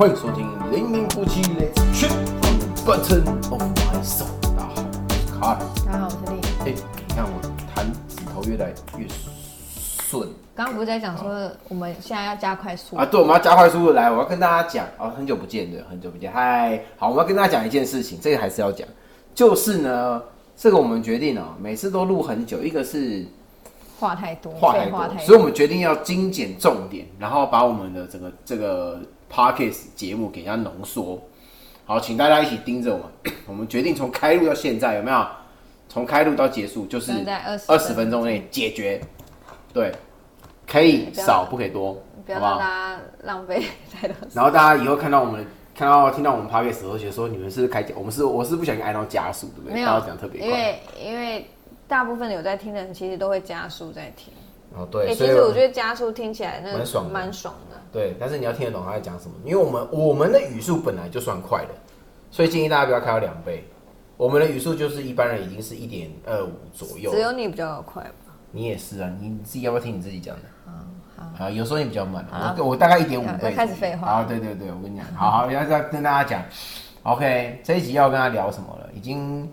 欢迎收听《零零夫妻 Let's on the Button of My Soul》。大家好，我是卡尔。大家好，我是丽。哎、你看我弹指头越来越顺刚刚不是在讲说我们现在要加快速啊！对，我们要加快速度来，我要跟大家讲啊，很久不见的，很久不见，嗨，好，我们要跟大家讲一件事情，这个还是要讲，就是呢，这个我们决定哦，每次都录很久，一个是话太多，话太多，所以我们决定要精简重点，然后把我们的整个这个 podcast 节目给它浓缩。好，请大家一起盯着我们。我们决定从开录到现在有没有？从开录到结束就是现在20二十分钟内解决。对，可以少不可以多，不要好不好？让大家浪费太多时间。然后大家以后看到我们看到听到我们 podcast 的时候，觉得说你们是不是开我们是我是不小心按到加速，对不对？没有讲特别快。因为因为大部分有在听的人，其实都会加速在听。哦，哎、对，其实我觉得加速听起来那蛮爽蛮爽的。对，但是你要听得懂他在讲什么，因为我们我们的语速本来就算快的，所以建议大家不要开到两倍。我们的语速就是一般人已经是一点二五左右只，有你比较快吧？你也是啊，你自己要不要听你自己讲的？好，啊，有时候你比较慢我我大概一点五倍。要开始废话啊，对对对，我跟你讲，好好，要要跟大家讲，OK，这一集要跟他聊什么了？已经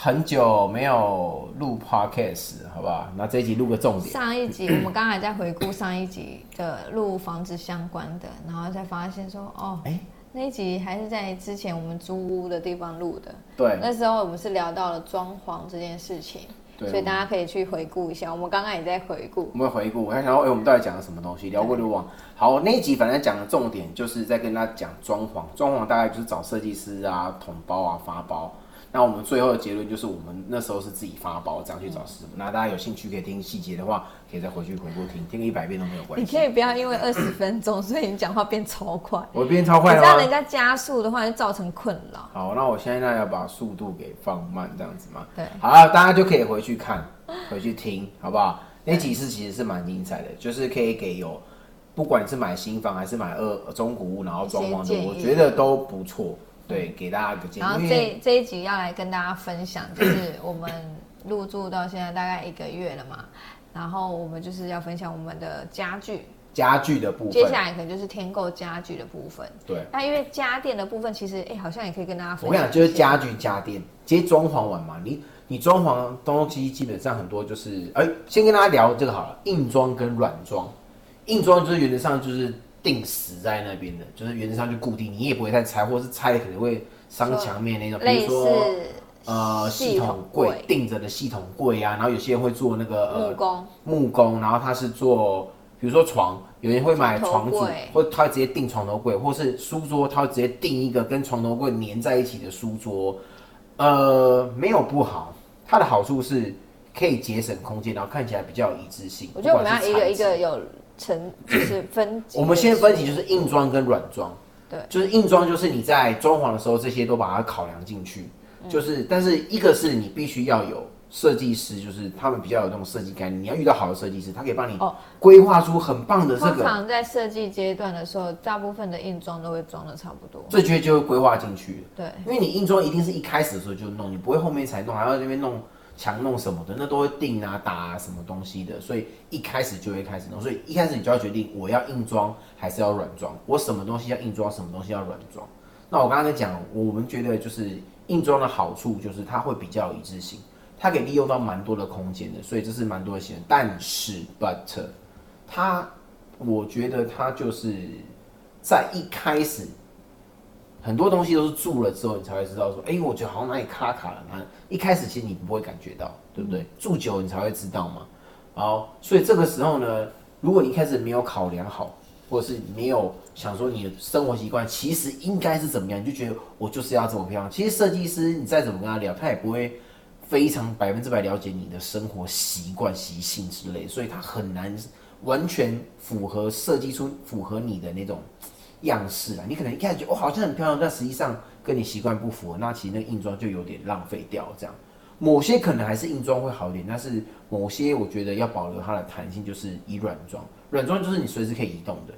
很久没有录 Podcast，好不好？那这一集录个重点。上一集 我们刚才在回顾上一集的录房子相关的，然后才发现说，哦，哎那一集还是在之前我们租屋的地方录的。对那时候我们是聊到了装潢这件事情，所以大家可以去回顾一下。我们刚刚也在回顾，我们回顾，我还想到，哎、我们到底讲了什么东西？聊过就忘。好，那一集反正讲的重点就是在跟大家讲装潢，装潢大概就是找设计师啊、统包啊、发包。那我们最后的结论就是，我们那时候是自己发包，这样去找师傅。那大家有兴趣可以听细节的话，可以再回去回顾听，听个一百遍都没有关系。你可以不要因为二十分钟，所以你讲话变超快。我变超快了吗？你这样人家加速的话，就造成困扰。好，那我现在要把速度给放慢，这样子嘛？对好了，大家就可以回去看，回去听，好不好？那几次其实是蛮精彩的，就是可以给有，不管是买新房还是买二中古屋，然后装潢的，我觉得都不错。对，给大家一个建然后议，因为这这一集要来跟大家分享，就是我们入住到现在大概一个月了嘛，然后我们就是要分享我们的家具，家具的部分，接下来可能就是添购家具的部分。对，那因为家电的部分，其实哎、好像也可以跟大家分享。我跟你讲，就是家具家电，直接装潢完嘛，你你装潢东西基本上很多就是，哎、先跟大家聊这个好了，硬装跟软装，硬装就是原则上就是定死在那边的，就是原则上就固定，你也不会再拆，或是拆了可能会伤墙面那种，比如说呃系系统柜定着的系统柜啊，然后有些人会做那个呃木工，木工，然后他是做，比如说床，有人会买床床组或他会直接定床头柜，或是书桌，他会直接定一个跟床头柜粘在一起的书桌。呃，没有不好，它的好处是可以节省空间，然后看起来比较有一致性。我觉得我们要一个一个有成，就是分级。我们先分级，就是硬装跟软装。对就是硬装，就是你在装潢的时候，这些都把它考量进去。嗯就是，但是一个是你必须要有设计师，就是他们比较有那种设计概念，你要遇到好的设计师，他可以帮你哦规划出很棒的这个，通常在设计阶段的时候，大部分的硬装都会装的差不多。这绝对就会规划进去。对，因为你硬装一定是一开始的时候就弄，你不会后面才弄，还要在那边弄墙弄什么的，那都会定啊打啊什么东西的，所以一开始就会开始弄，所以一开始你就要决定我要硬装还是要软装，我什么东西要硬装，什么东西要软装。那我刚刚在讲，我们觉得就是硬装的好处就是它会比较一致性，它可以利用到蛮多的空间的，所以这是蛮多的钱。但是，but 它，我觉得它就是在一开始很多东西都是住了之后，你才会知道说，哎、我觉得好像哪里卡卡了。那一开始其实你不会感觉到，对不对？住久了你才会知道嘛。好，所以这个时候呢，如果你一开始没有考量好，或者是没有想说你的生活习惯其实应该是怎么样，你就觉得我就是要这么漂亮。其实设计师你再怎么跟他聊，他也不会非常百分之百了解你的生活习惯、习性之类，所以他很难完全符合设计出符合你的那种样式啊。你可能一开始觉得哦好像很漂亮，但实际上跟你习惯不符合，那其实那个硬装就有点浪费掉这样。某些可能还是硬装会好一点，但是某些我觉得要保留它的弹性，就是以软装。软装就是你随时可以移动的，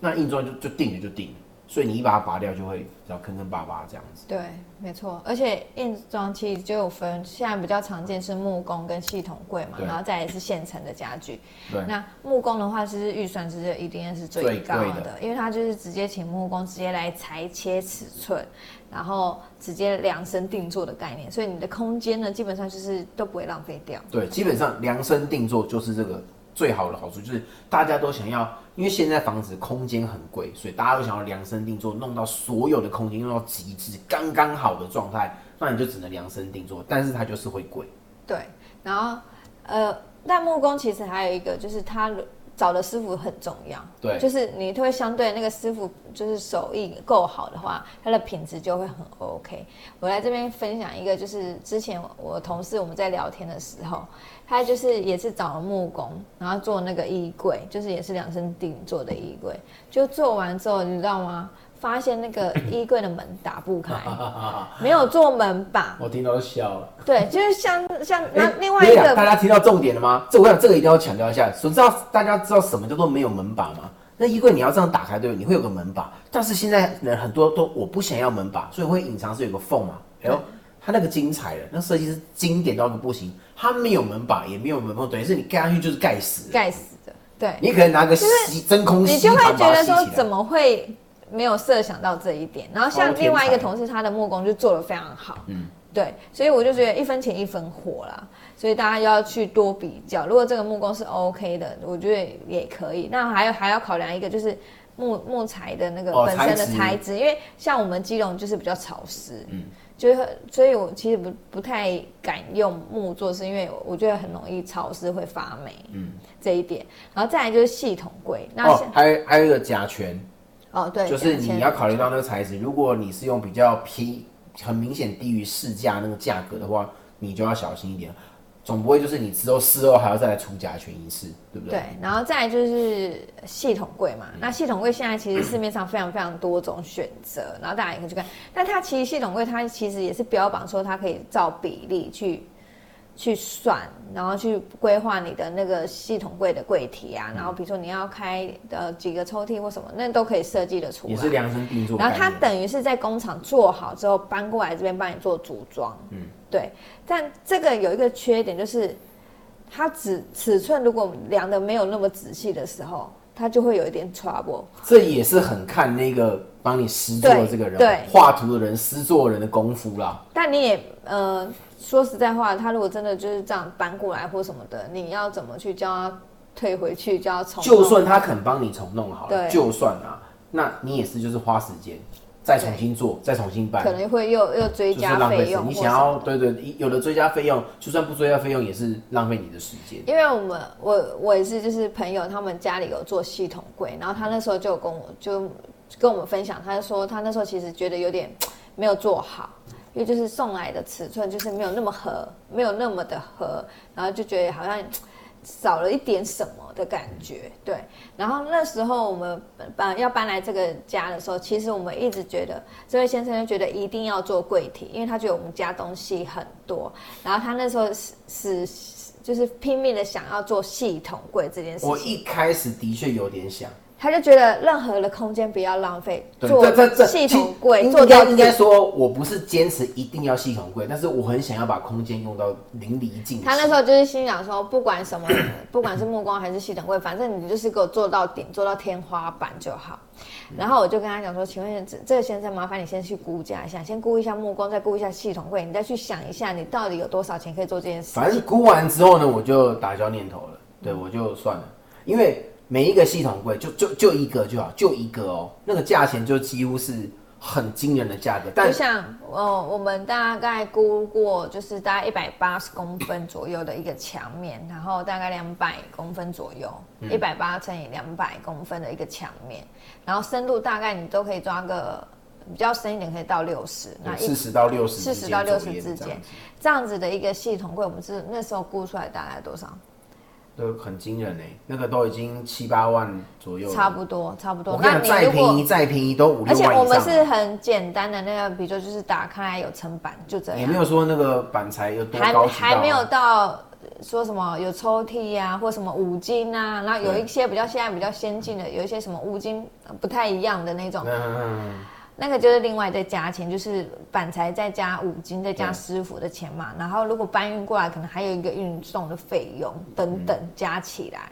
那硬装就就定了就定了。所以你一把它拔掉，就会比较坑坑巴巴这样子。对，没错，而且硬装器就有分，现在比较常见是木工跟系统柜嘛，然后再来是现成的家具。对那木工的话，其实预算是一定是最最高的，的因为它就是直接请木工直接来裁切尺寸，然后直接量身定做的概念，所以你的空间呢，基本上就是都不会浪费掉。对，基本上量身定做就是这个最好的好处，就是大家都想要，因为现在房子空间很贵，所以大家都想要量身定做，弄到所有的空间用到极致，刚刚好的状态，那你就只能量身定做，但是它就是会贵。对，然后呃，但木工其实还有一个就是它找的师傅很重要，对就是你会相对那个师傅就是手艺够好的话，他的品质就会很 OK。我来这边分享一个，就是之前我同事我们在聊天的时候，他就是也是找了木工，然后做那个衣柜，就是也是量身定做的衣柜，就做完之后，你知道吗？发现那个 衣柜的门打不开，没有做门把，我听到都笑了。对，就是像像那哎另外一对呀大，家听到重点了吗？这我想这个一定要强调一下。所知道大家知道什么叫做没有门把吗？那衣柜你要这样打开，对不对？你会有个门把，但是现在人很多都我不想要门把，所以会隐藏是有个缝嘛。哎呦，它那个精彩了，那设计师经典到一个不行，它没有门把，也没有门缝，等于是你盖上去就是盖死了。盖死的，对，你可能拿个吸真空你就会觉得说。怎么会没有设想到这一点？然后像另外一个同事，他的木工就做的非常好，嗯，对，所以我就觉得一分钱一分货啦，所以大家要去多比较。如果这个木工是 OK 的，我觉得也可以。那还有还要考量一个就是。木木材的那个哦本身的材质材，因为像我们基隆就是比较潮湿，嗯，就是所以我其实不不太敢用木做，是因为我觉得很容易潮湿会发霉，嗯，这一点。然后再来就是系统柜，那哦，还有还有一个甲醛，哦对，就是你要考虑到那个材质，如果你是用比较便很明显低于市价那个价格的话，你就要小心一点。总不会就是你之后事后还要再来出甲醛一次，对不对？对，然后再来就是系统柜嘛。那系统柜现在其实市面上非常非常多种选择，然后大家也可以去看。但它其实系统柜它其实也是标榜说它可以照比例去去算，然后去规划你的那个系统柜的柜体啊，然后比如说你要开呃几个抽屉或什么，那都可以设计的出来。也是量身定做然后它。等于是在工厂做好之后搬过来这边帮你做组装，嗯，对。但这个有一个缺点就是，它尺尺寸如果量的没有那么仔细的时候，它就会有一点 trouble。这也是很看那个帮你施作的这个人，画图的人、施作人的功夫啦。但你也呃说实在话，他如果真的就是这样搬过来或什么的，你要怎么去叫他退回去，叫他重弄？就算他肯帮你重弄好了，对就算啊，那你也是就是花时间再重新做，再重新办，可能会又又追加。费用。你想要对对，有的追加费用，就算不追加费用，也是浪费你的时间。因为我们我我也是就是朋友，他们家里有做系统柜，然后他那时候就跟我就跟我们分享，他就说他那时候其实觉得有点 没有做好，因为就是送来的尺寸就是没有那么合，没有那么的合，然后就觉得好像 少了一点什么的感觉，对。然后那时候我们搬要搬来这个家的时候，其实我们一直觉得这位先生就觉得一定要做柜体，因为他觉得我们家东西很多，然后他那时候是是就是拼命的想要做系统柜这件事情，我一开始的确有点想，他就觉得任何的空间不要浪费，对，做这这这系统柜应做到应该说，我不是坚持一定要系统柜，但是我很想要把空间用到淋漓尽致。他那时候就是心想说，不管什么，不管是木光还是系统柜，反正你就是给我做到顶，做到天花板就好。然后我就跟他讲说，请问这这个先生，麻烦你先去估价一下，先估一下木光，再估一下系统柜，你再去想一下，你到底有多少钱可以做这件事反正估完之后呢，我就打消念头了，对我就算了，因为每一个系统柜就就就一个就好，就一个哦，那个价钱就几乎是很惊人的价格，但就像呃，我们大概估过，就是大概一百八十公分左右的一个墙面，然后大概两百公分左右，嗯。一百八乘以两百公分的一个墙面，然后深度大概你都可以抓个比较深一点，可以到六十，那四十到六十，四十到六十之间这样子的一个系统柜，我们是那时候估出来大概多少？都很惊人哎，那个都已经七八万左右，差不多，差不多。我看你，再便宜再便宜都五六万而且。我们是很简单的那个，比如说就是打开有层板，就这样。也没有说那个板材有多还高级还还没有到说什么有抽屉呀、或什么五金啊，然后有一些比较现在比较先进的，有一些什么五金呃不太一样的那种，嗯，那个就是另外再加钱，就是板材再加五金再加对师傅的钱嘛。然后如果搬运过来，可能还有一个运送的费用等等加起来，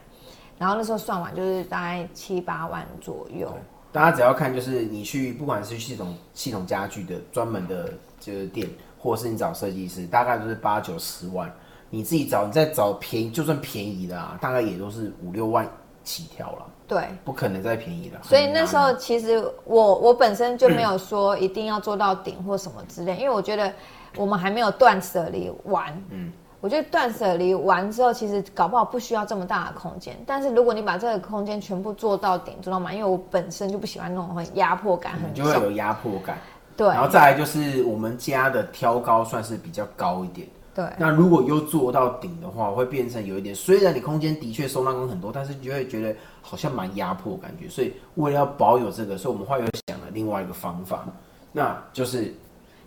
然后那时候算完就是大概七八万左右。大家只要看，就是你去，不管是系统系统家具的专门的就是店，或者是你找设计师，大概都是八九十万。你自己找，你再找便宜，就算便宜的啊，大概也都是五六万起跳了，对，不可能再便宜了。所以那时候其实我我本身就没有说一定要做到顶或什么之类，因为我觉得我们还没有断舍离完。嗯，我觉得断舍离完之后，其实搞不好不需要这么大的空间。但是如果你把这个空间全部做到顶，做到满，因为我本身就不喜欢那种很压迫感很就会有压迫感。对然后再来就是我们家的挑高算是比较高一点。对那如果又做到顶的话，会变成有一点，虽然你空间的确收纳空很多，但是你就会觉得好像蛮压迫感觉。所以为了要保有这个，所以我们后来又想了另外一个方法，那就是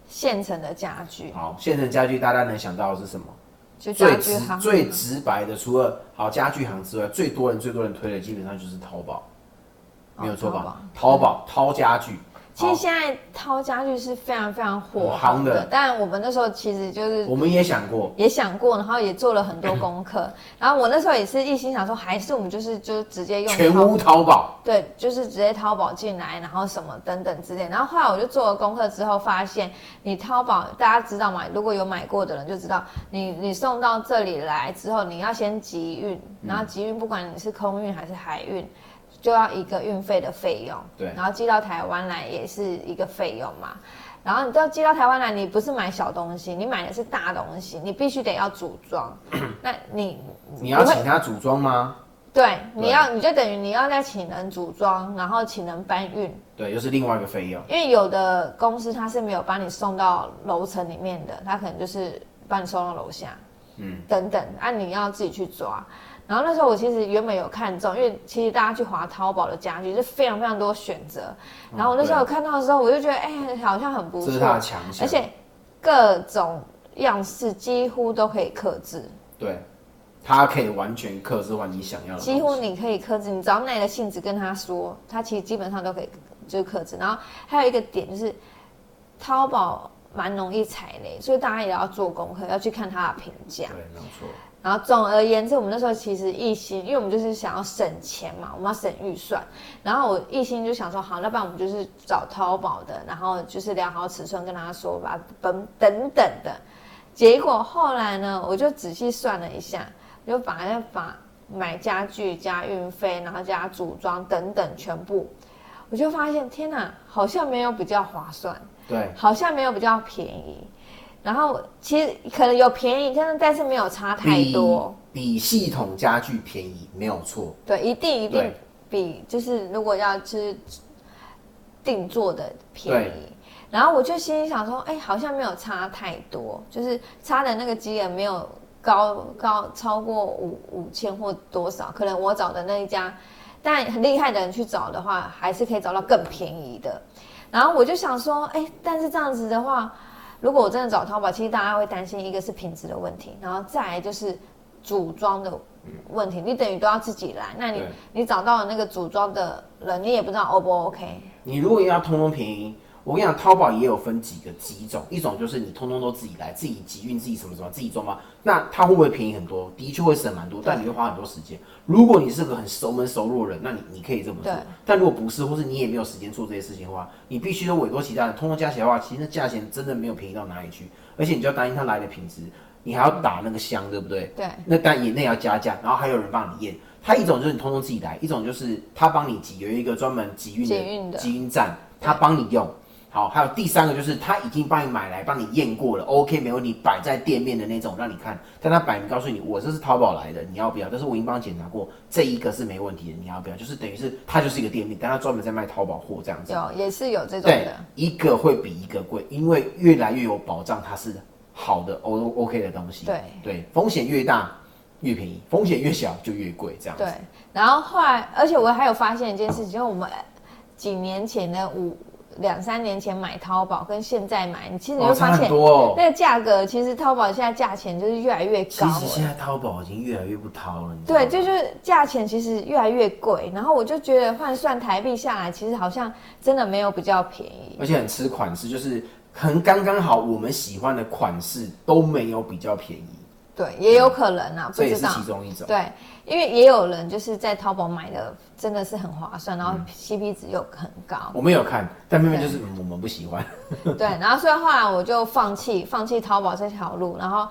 现成的家具，好现成家具，大家能想到的是什么？最直最直白的，除了好家具行之外，最多人最多人推的基本上就是淘宝，没有错吧？淘宝淘家具，好其实现在淘家具是非常非常火很夯的，但我们那时候其实就是我们也想过，也想过，然后也做了很多功课。然后我那时候也是一心想说，还是我们就是就直接用淘全屋淘宝，对，就是直接淘宝进来，然后什么等等之类。然后后来我就做了功课之后，发现你淘宝大家知道吗？如果有买过的人就知道，你你送到这里来之后，你要先集运，然后集运不管你是空运还是海运。就要一个运费的费用，对。然后寄到台湾来也是一个费用嘛，然后你都要寄到台湾来，你不是买小东西，你买的是大东西，你必须得要组装，那你你要请他组装吗？对，你要你就等于你要再请人组装，然后请人搬运，对，又是另外一个费用。因为有的公司他是没有把你送到楼层里面的，他可能就是把你送到楼下，嗯，等等，啊，你要自己去抓。然后那时候我其实原本有看中，因为其实大家去划淘宝的家具是非常非常多选择，然后我那时候有看到的时候，我就觉得哎、好像很不错这是他的，强项，而且各种样式几乎都可以克制。对，它可以完全克制化你想要的，几乎你可以克制，你只要耐着性子跟他说，他其实基本上都可以就是克制。然后还有一个点就是，淘宝蛮容易踩雷，所以大家也要做功课，要去看他的评价。对，没有错。然后总而言之，我们那时候其实一心，因为我们就是想要省钱嘛，我们要省预算。然后我一心就想说，好，那不然我们就是找淘宝的，然后就是量好尺寸跟他说吧，等等等的。结果后来呢，我就仔细算了一下，我就把那把买家具加运费，然后加组装等等全部，我就发现天哪，好像没有比较划算。对，好像没有比较便宜，然后其实可能有便宜，但是但是没有差太多。比比系统家具便宜，没有错。对，一定一定比就是如果要是定做的便宜。然后我就心里想说，哎，好像没有差太多，就是差的那个金额没有高高超过五五千或多少，可能我找的那一家，但很厉害的人去找的话，还是可以找到更便宜的。然后我就想说，哎，但是这样子的话，如果我真的找淘宝，其实大家会担心一个是品质的问题，然后再来就是组装的问题，你等于都要自己来。那你你找到了那个组装的人，你也不知道 O 不 OK。你如果要通通便宜，我跟你讲，淘宝也有分几个几种，一种就是你通通都自己来，自己集运，自己什么什么，自己装嘛。那它会不会便宜很多？的确会省蛮多，但你会花很多时间。如果你是个很熟门熟路的人，那你你可以这么做。但如果不是，或是你也没有时间做这些事情的话，你必须都委托其他人，通通加起来的话，其实那价钱真的没有便宜到哪里去，而且你就要担心它来的品质，你还要打那个箱，对不对？对那但也那也要加价，然后还有人帮你验。它一种就是你通通自己来，一种就是他帮你集，有一个专门集运的集运站，他帮你用。好，还有第三个就是他已经帮你买来，帮你验过了，OK 没问题，摆在店面的那种让你看，但他摆明告诉你我这是淘宝来的，你要不要？但是我已经帮你检查过，这一个是没问题的，你要不要？就是等于是他就是一个店面，但他专门在卖淘宝货这样子。有也是有这种对的，，一个会比一个贵，因为越来越有保障，它是好的 O OK 的东西。对对，风险越大越便宜，风险越小就越贵，这样子。对。然后后来，而且我还有发现一件事情，就是我们几年前的五两三年前买淘宝跟现在买，你其实你会发现。那个价格，其实淘宝现在价钱就是越来越其高其。实现在淘宝已经越来越不淘了，对，就是价钱其实越来越贵，然后我就觉得换算台币下来，其实好像真的没有比较便宜。而且很吃款式，就是很刚刚好，我们喜欢的款式都没有比较便宜，对，也有可能啊，不这也是知道。其中一种。对，因为也有人就是在淘宝买的真的是很划算，然后 CP 值又很高。我们有看，但偏偏就是嗯我们不喜欢。对，然后所以后来我就放弃放弃淘宝这条路，然后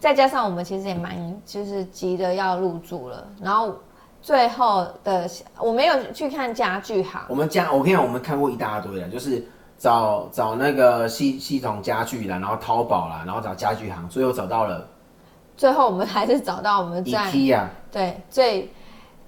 再加上我们其实也蛮就是急着要入住了，然后最后的我没有去看家具行，我们家，我跟你讲，我们看过一大堆了，就是找找那个系系统家具啦，然后淘宝啦，然后找家具行，最后找到了最后我们还是找到我们在。对最，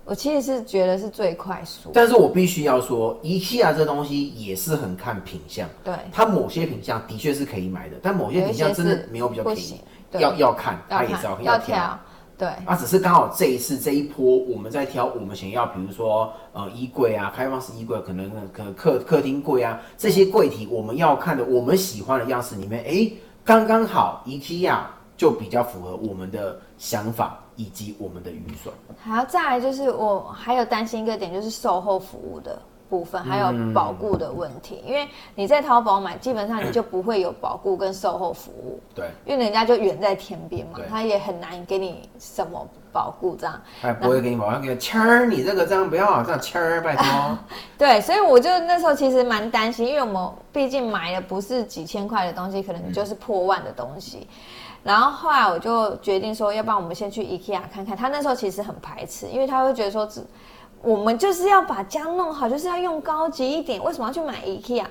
我其实是觉得是最快速，但是我必须要说，IKEA 这东西也是很看品相，对，它某些品相的确是可以买的，但某些品相真的没有比较便宜要要看，它也是要看要挑。对。啊，只是刚好这一次这一波，我们在挑我们想要，比如说呃衣柜啊，开放式衣柜，可能可能客客厅柜啊，这些柜体我们要看的，我们喜欢的样式里面，哎，刚刚好 IKEA 就比较符合我们的想法以及我们的预算。还要再来就是我还有担心一个点，就是售后服务的部分，还有保固的问题。因为你在淘宝买，基本上你就不会有保固跟售后服务，对，因为人家就远在天边嘛，他也很难给你什么保固这样。哎不会给你保，他给你签儿，你这个这样不要这样签儿，拜托。对，所以我就那时候其实蛮担心，因为我们毕竟买的不是几千块的东西，可能就是破万的东西。然后后来我就决定说，要不然我们先去 IKEA 看看。他那时候其实很排斥，因为他会觉得说，我们就是要把家弄好，就是要用高级一点，为什么要去买 IKEA？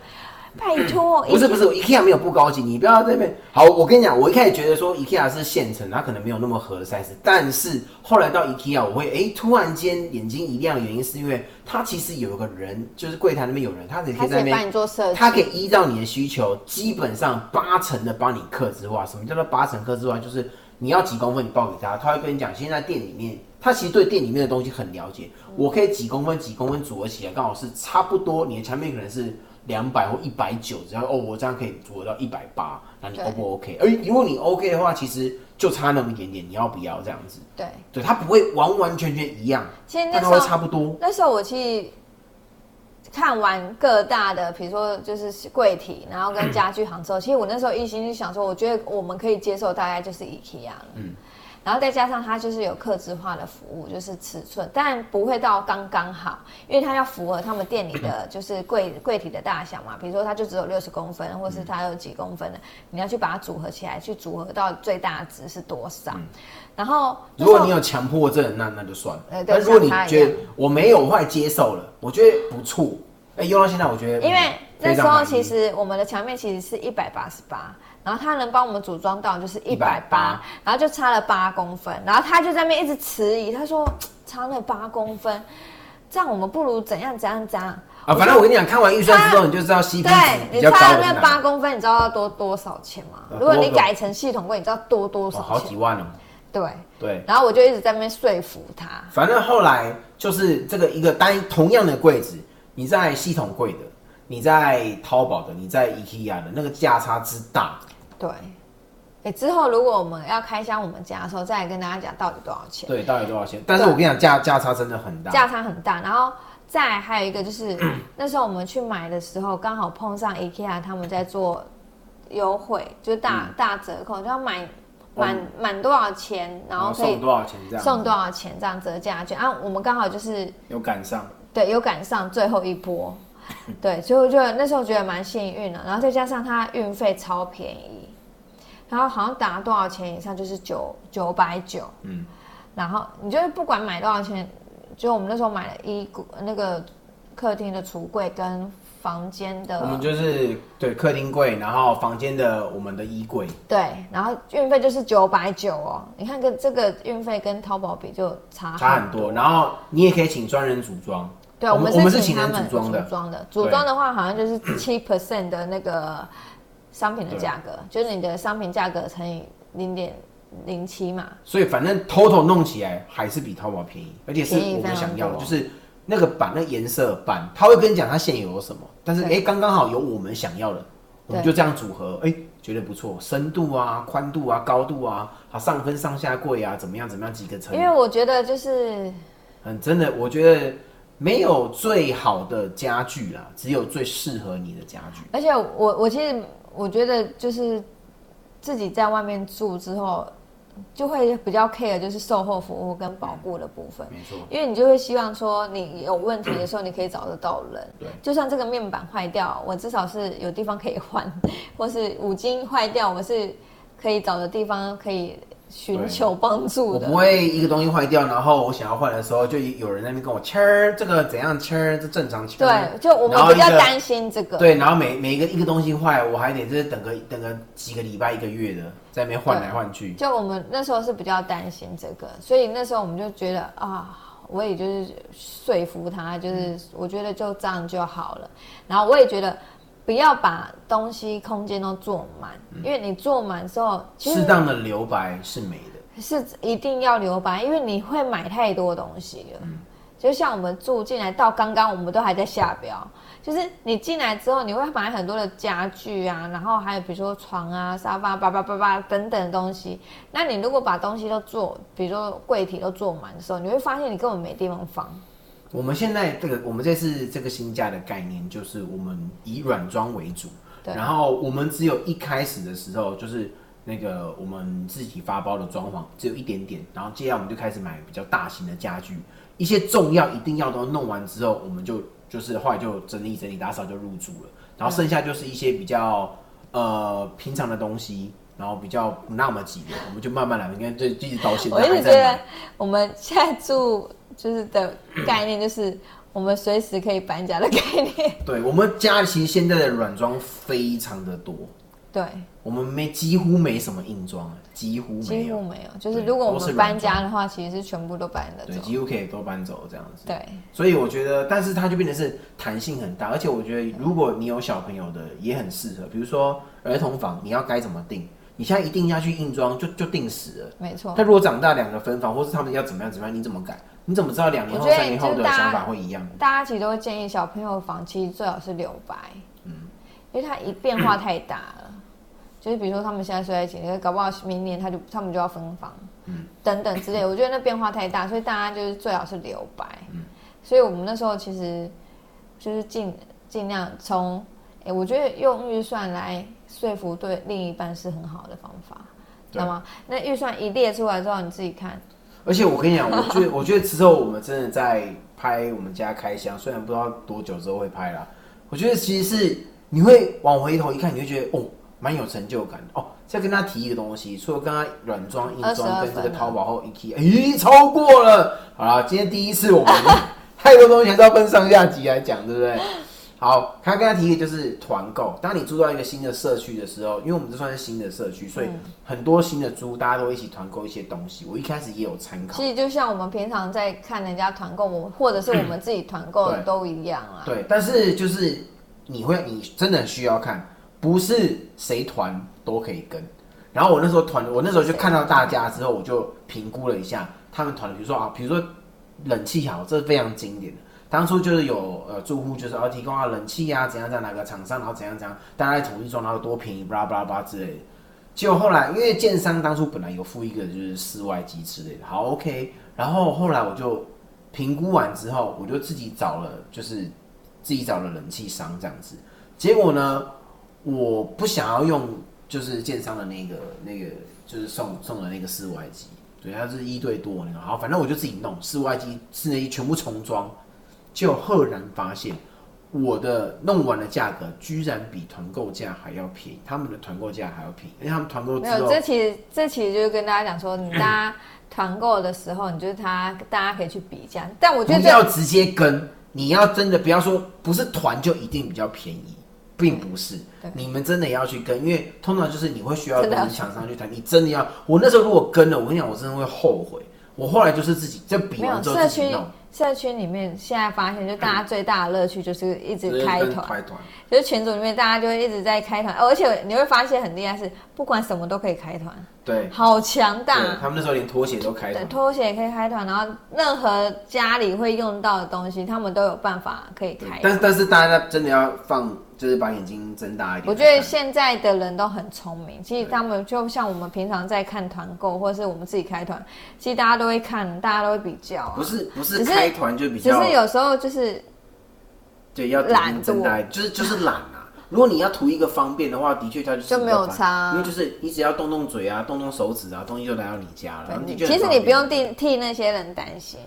拜托，不是不是，IKEA 没有不高级，你不要在那边。好，我跟你讲，我一开始觉得说 IKEA 是现成，它可能没有那么合的 size，但是后来到 IKEA，我会哎、突然间眼睛一亮原因是因为它其实有一个人，就是柜台那边有人，他可以他可以在那边你做设计，他可以依照你的需求，基本上八成的帮你克制化。什么叫做八成克制化？就是你要几公分，你报给他，他会跟你讲，现在店里面，他其实对店里面的东西很了解。我可以几公分几公分组合起来，刚好是差不多。你的产品可能是两百或一百九，只要哦，我这样可以组合到一百八，那你 O 不 OK？而如果你 OK 的话，其实就差那么一点点，你要不要这样子？对。对，它不会完完全全一样，其实那但它会时候差不多。那时候我去看完各大的，比如说就是柜体，然后跟 家具行之后，其实我那时候一心就想说，我觉得我们可以接受大概就是 IKEA 了。嗯。然后再加上它就是有客制化的服务，就是尺寸，但不会到刚刚好，因为它要符合他们店里的 就是柜柜体的大小嘛。比如说它就只有六十公分，或是它有几公分的，你要去把它组合起来，去组合到最大值是多少。然后如果你有强迫症，那那就算了。呃对但如果你觉得我没有，我后来接受了，我觉得不错。哎、用到现在，我觉得因为嗯那时候其实我们的墙面其实是一百八十八，然后他能帮我们组装到就是一百八，然后就差了八公分，然后他就在那边一直迟疑，他说 差了八公分，这样我们不如怎样怎样怎样。啊，反正我跟你讲，看完预算之后，你就知道 CP 值对你差了那。八公分，你知道要多多少钱吗？呃如果你改成系统柜，你知道多多哦少钱？好几万哦。对，对，然后我就一直在那边说服他，反正后来就是这个一个单同样的柜子，你在系统柜的，你在淘宝的，你在 IKEA 的那个价差之大，对。哎，之后如果我们要开箱我们家的时候，再来跟大家讲到底多少钱。对，到底多少钱？但是我跟你讲，价价差真的很大。价差很大。然后再还有一个就是，那时候我们去买的时候，刚好碰上 IKEA 他们在做优惠，就是大、嗯大折扣，就要买满满多少钱，然后可以送多少钱这样？送多少钱这样折价券啊。我们刚好就是有赶上。对有赶上最后一波，对，所以我觉得那时候觉得蛮幸运的。然后再加上它运费超便宜，然后好像打多少钱以上就是九九百九，嗯，然后你就是不管买多少钱，就我们那时候买了衣柜那个客厅的橱柜跟房间的我们就是对客厅柜，然后房间的我们的衣柜，对，然后运费就是九百九哦。你看跟这个运费跟淘宝比就差差很多。然后你也可以请专人组装。对，我们是请他们组装的组装的，组装的话好像就是七 percent 的那个商品的价格，就是你的商品价格乘以零点零七嘛。所以反正 total 弄起来还是比淘宝便宜，而且是我们想要的，就是那个板、那颜色板，他会跟你讲他现有有什么，但是对哎，刚刚好有我们想要的，我们就这样组合，哎，觉得不错，深度啊、宽度啊、高度啊，好上分上下柜啊，怎么样怎么样几个层因，为我觉得就是很真的，我觉得没有最好的家具啦，只有最适合你的家具。而且我我其实我觉得就是自己在外面住之后，就会比较 care 就是售后服务跟保护的部分。没错，因为你就会希望说，你有问题的时候，你可以找得到人。对就算这个面板坏掉，我至少是有地方可以换，或是五金坏掉，我是可以找的地方可以寻求帮助的我不。会一个东西坏掉，然后我想要换的时候，就有人在那边跟我签儿，这个怎样签儿，这正常签儿。对，就我们比较担心这个。对，然后每每一个一个东西坏，我还得就是等个等个几个礼拜、一个月的，在那边换来换去。就我们那时候是比较担心这个，所以那时候我们就觉得啊，我也就是说服他，就是嗯我觉得就这样就好了。然后我也觉得不要把东西空间都坐满，因为你坐满之后，适当的留白是美的。是一定要留白，因为你会买太多东西了。就像我们住进来到刚刚，我们都还在下标，就是你进来之后，你会买很多的家具啊，然后还有比如说床啊、沙发、叭叭叭叭等等的东西。那你如果把东西都做，比如说柜体都做满的时候，你会发现你根本没地方放。我们现在这个，我们这次这个新家的概念就是我们以软装为主，对然后我们只有一开始的时候就是那个我们自己发包的装潢只有一点点，然后接下来我们就开始买比较大型的家具，一些重要一定要都弄完之后，我们就就是后来就整理整理打扫就入住了，然后剩下就是一些比较呃平常的东西。然后比较不那么急的，我们就慢慢来。你看，这一直到现在我一直觉在买得。我们现在住就是的概念就是我们随时可以搬家的概念。对我们家其实现在的软装非常的多，对。我们没几乎没什么硬装，几乎没几乎有，没有，就是如果我们搬家的话，其实是全部都搬得对，走。几乎可以都搬走这样子。对，所以我觉得，但是它就变得是弹性很大，而且我觉得如果你有小朋友的也很适合，比如说儿童房，你要该怎么定？你现在一定要去硬装，就就定死了。没错他。如果长大两个分房，或是他们要怎么样怎么样，你怎么改？你怎么知道两年后、三年后的想法会一样？大家其实都会建议小朋友房其实最好是留白，嗯，因为它一变化太大了。就是比如说他们现在睡在一起，搞不好明年他就他们就要分房，嗯，等等之类。我觉得那变化太大，所以大家就是最好是留白。嗯，所以我们那时候其实就是尽尽量从，哎、我觉得用预算来说服对另一半是很好的方法，知对道吗？那预算一列出来之后，你自己看，而且我跟你讲，我觉得 我觉得之后我们真的在拍我们家开箱，虽然不知道多久之后会拍啦，我觉得其实是你会往回头一看，你会觉得哦，蛮有成就感的哦。再跟他提一个东西，除了跟他软装、硬装跟这个淘宝后一提，咦，超过了。好了，今天第一次我们 太多东西还是要分上下集来讲，对不对？好，他跟他提一个就是团购。当你租到一个新的社区的时候，因为我们这算是新的社区，所以很多新的租大家都一起团购一些东西。我一开始也有参考。其实就像我们平常在看人家团购，我或者是我们自己团购的都一样啊。对，但是就是你会，你真的需要看，不是谁团都可以跟。然后我那时候团，我那时候就看到大家之后，我就评估了一下他们团的，比如说啊，比如说冷气好，这是非常经典的。当初就是有呃住户就是要提供啊冷气啊怎样怎样哪个厂商，然后怎样怎样，大家统一装，然后多便宜，巴拉巴拉巴拉之类的。结果后来因为建商当初本来有付一个就是室外机之类的，好 OK。然后后来我就评估完之后，我就自己找了就是自己找了冷气商这样子。结果呢，我不想要用就是建商的那个那个就是送送的那个室外机，对，它是一对多那个。好，反正我就自己弄室外机、室内机全部重装，就赫然发现我的弄完的价格居然比团购价还要便宜，他们的团购价还要便宜，因为他们团购之没有，后这其实这其实就是跟大家讲说，你大家 团购的时候，你就是他大家可以去比价。但我觉得不要直接跟，你要真的不要说不是团就一定比较便宜，并不是。你们真的要去跟，因为通常就是你会需要跟厂商去谈，你真的要。我那时候如果跟了，我跟你讲，我真的会后悔。我后来就是自己在比没有完之后社区社区里面现在发现，就大家最大的乐趣就是一直开团，开团，就是群组里面大家就会一直在开团，哦而且你会发现很厉害是，不管什么都可以开团，对，好强大。他们那时候连拖鞋都开对，团，拖鞋也可以开团，然后任何家里会用到的东西，他们都有办法可以开。但是但是大家真的要放，就是把眼睛睁大一点。我觉得现在的人都很聪明，其实他们就像我们平常在看团购，或者是我们自己开团，其实大家都会看，大家都会比较、啊。不是不是开团就比较只较，是有时候就是对要眼睛睁大，就是就是懒啊。如果你要图一个方便的话，的确它就是就没有差啊因为就是你只要动动嘴啊，动动手指啊，东西就来到你家了。其实你不用替替那些人担心，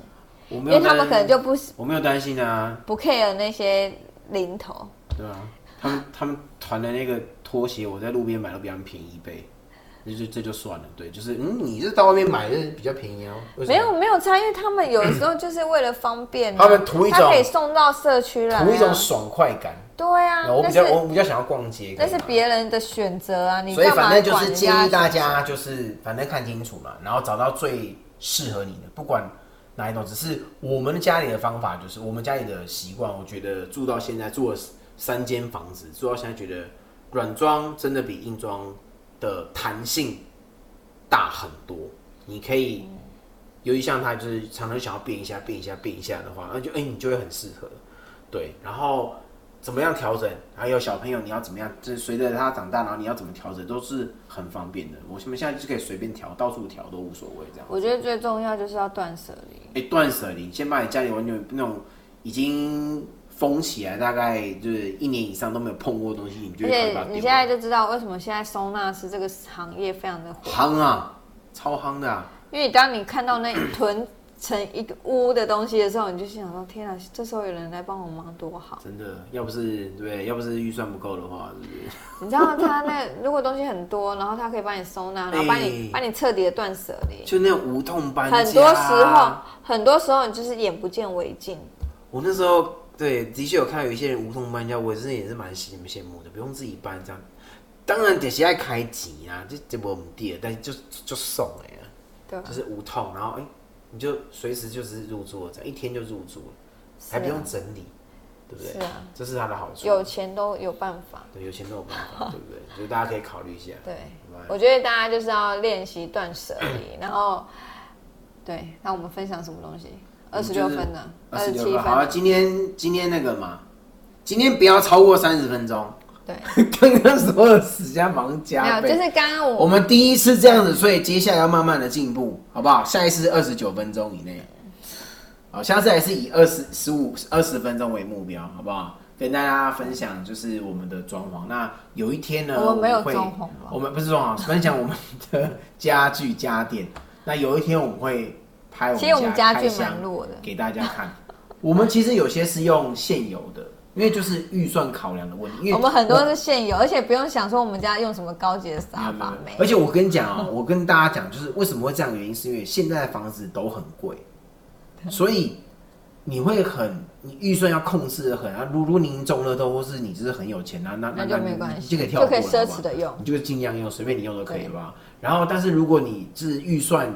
因为他们可能就不我没有担心啊，不 care 那些零头。对啊，他们他们团的那个拖鞋，我在路边买都比他们便宜一倍，那就这就算了。对，就是嗯，你是到外面买就是比较便宜哦。没有没有差，因为他们有时候就是为了方便、啊，他们图一种他可以送到社区来、啊，图一种爽快感。对啊，我比较我比较想要逛街，那是别人的选择啊，你所以反正就是建议大家就是反正看清楚嘛，然后找到最适合你的，不管哪一种。只是我们家里的方法就是我们家里的习惯，我觉得住到现在住了三间房子，住到现在觉得软装真的比硬装的弹性大很多。你可以，由于像他就是常常想要变一下、变一下、变一下的话，那就哎、你就会很适合。对，然后怎么样调整？还有小朋友你要怎么样？就是随着他长大，然后你要怎么调整，都是很方便的。我们现在就可以随便调，到处调都无所谓这样。我觉得最重要就是要断舍离。哎，断舍离，先把你家里完全那种已经封起来，大概就是一年以上都没有碰过的东西，你就而会你现在就知道为什么现在收纳师这个行业非常的火，夯啊，超夯的、啊。因为当你看到那一囤成一个屋的东西的时候，你就心想说：天啊，这时候有人来帮我忙多好。真的，要不是对，要不是预算不够的话，是不是？你知道他那如果东西很多，然后他可以帮你收纳，然后帮你哎帮你彻底的断舍离。就那种无痛搬家，很多时候，很多时候你就是眼不见为净。我那时候对的确有看到有一些人无痛搬家，我真的也是蛮羡慕羡慕的，不用自己搬这样。当然得是爱开机啊，这这不唔对，但是就就送哎、对吧就是无痛，然后哎、你就随时就是入住了，这样一天就入住了，还不用整理，对不对？是啊，这是它的好处。有钱都有办法。对有钱都有办法，对不对？所以大家可以考虑一下。对对，我觉得大家就是要练习断舍离，然后，对，那我们分享什么东西？二十六分呢？二二十六分。好了，今天今天那个嘛，今天不要超过三十分钟。对，刚刚说的死家忙没加倍，有，就是刚刚我我们第一次这样子，所以接下来要慢慢的进步，好不好？下一次二十九分钟以内，好，下次还是以二十十五二十分钟为目标，好不好？跟大家分享就是我们的装潢。那有一天呢，我们没有会装潢吧我们不是装潢，分享我们的家具家电。那有一天我们会拍我其实我们家具开箱蛮弱的给大家看。我们其实有些是用现有的，因为就是预算考量的问题。因为我们很多是现有，而且不用想说我们家用什么高级的沙发，没有。而且我跟你讲啊、我跟大家讲，就是为什么会这样，原因是因为现在的房子都很贵，所以你会很，你预算要控制的很啊。如如果您中了都，或是你就是很有钱啊，那那就没关系你就可以跳过了，就可以奢好不好侈的用你就尽量用，随便你用都可以吧。然后，但是如果你是预算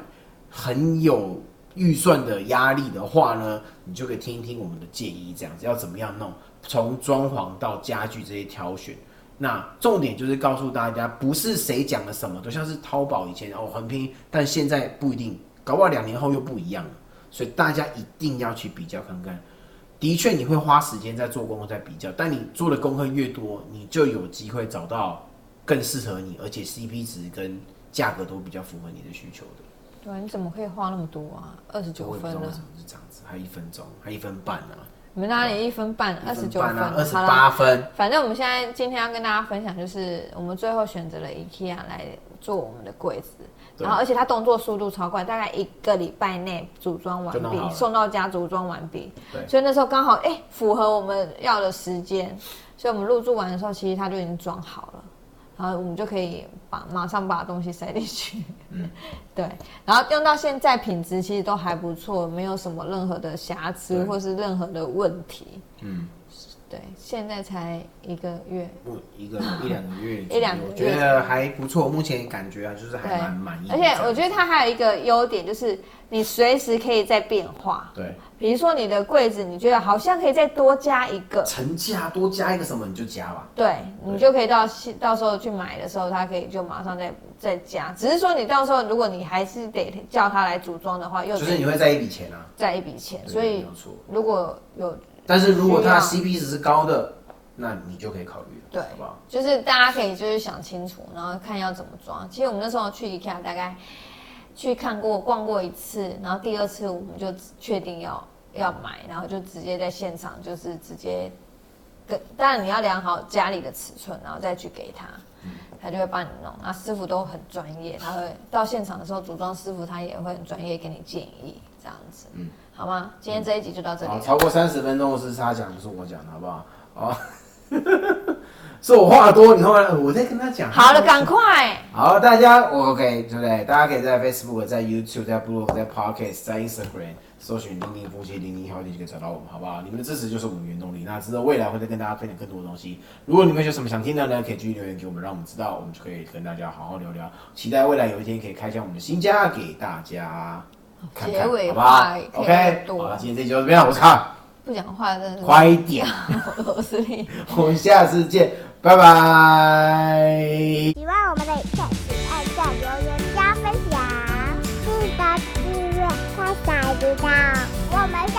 很有预算的压力的话呢，你就可以听一听我们的建议，这样子要怎么样弄，从装潢到家具这些挑选。那重点就是告诉大家，不是谁讲的什么都像是淘宝以前哦很便宜，但现在不一定，搞不好两年后又不一样了。所以大家一定要去比较看看。的确，你会花时间在做功课，在比较，但你做的功课越多，你就有机会找到更适合你，而且 CP 值跟价格都比较符合你的需求的。对啊，你怎么可以花那么多啊？二十九分了是这样子，还一分钟，还一分半呢、你们哪里一分半？二十九分，二十八分。反正我们现在今天要跟大家分享，就是我们最后选择了 IKEA 来做我们的柜子，然后而且它动作速度超快，大概一个礼拜内组装完毕，送到家组装完毕。对所以那时候刚好哎、符合我们要的时间，所以我们入住完的时候，其实它就已经装好了。然后我们就可以把马上把东西塞进去，嗯 对，然后用到现在品质其实都还不错，没有什么任何的瑕疵或是任何的问题，嗯，对，现在才一个月，不一个一两个月，一两个月 我觉得还不错。目前感觉啊，就是还蛮满意而。且我觉得它还有一个优点，就是你随时可以再变化。对，比如说你的柜子，你觉得好像可以再多加一个，成架多加一个什么你就加吧。对你就可以到到时候去买的时候，它可以就马上再再加。只是说你到时候如果你还是得叫他来组装的话，又就是你会再一笔钱啊，再一笔钱。所以如果有但是如果它的 CP 值是高的，那你就可以考虑了，对好不好？就是大家可以就是想清楚，然后看要怎么装。其实我们那时候去 IKEA 大概去看过逛过一次，然后第二次我们就确定要要买，然后就直接在现场就是直接跟，当然你要量好家里的尺寸，然后再去给他，他就会帮你弄。那师傅都很专业，他会到现场的时候，组装师傅他也会很专业给你建议，这样子，嗯好吗？今天这一集就到这里好，。超过三十分钟是他讲，不是我讲的，好不好？好，是我话多，你后来我在跟他讲。好了，赶快。好，大家我 OK 对不对？大家可以在 Facebook、在 YouTube、在 Blog、在 Podcast、在 Instagram 搜寻“零零夫妻零零好点”就可以找到我们，好不好？你们的支持就是我们的原动力。那之后未来会再跟大家分享更多的东西。如果你们有什么想听的呢，可以继续留言给我们，让我们知道，我们就可以跟大家好好聊聊。期待未来有一天可以开箱我们的新家给大家看看，结尾好不好话也可以？OK，好了，今天这集就这么样，我是卡，不讲话真的是。快一点，我是你。我们下次见，拜拜。喜欢我们的影片，请按赞、留言、加分享，记得订阅，快想知道。我们。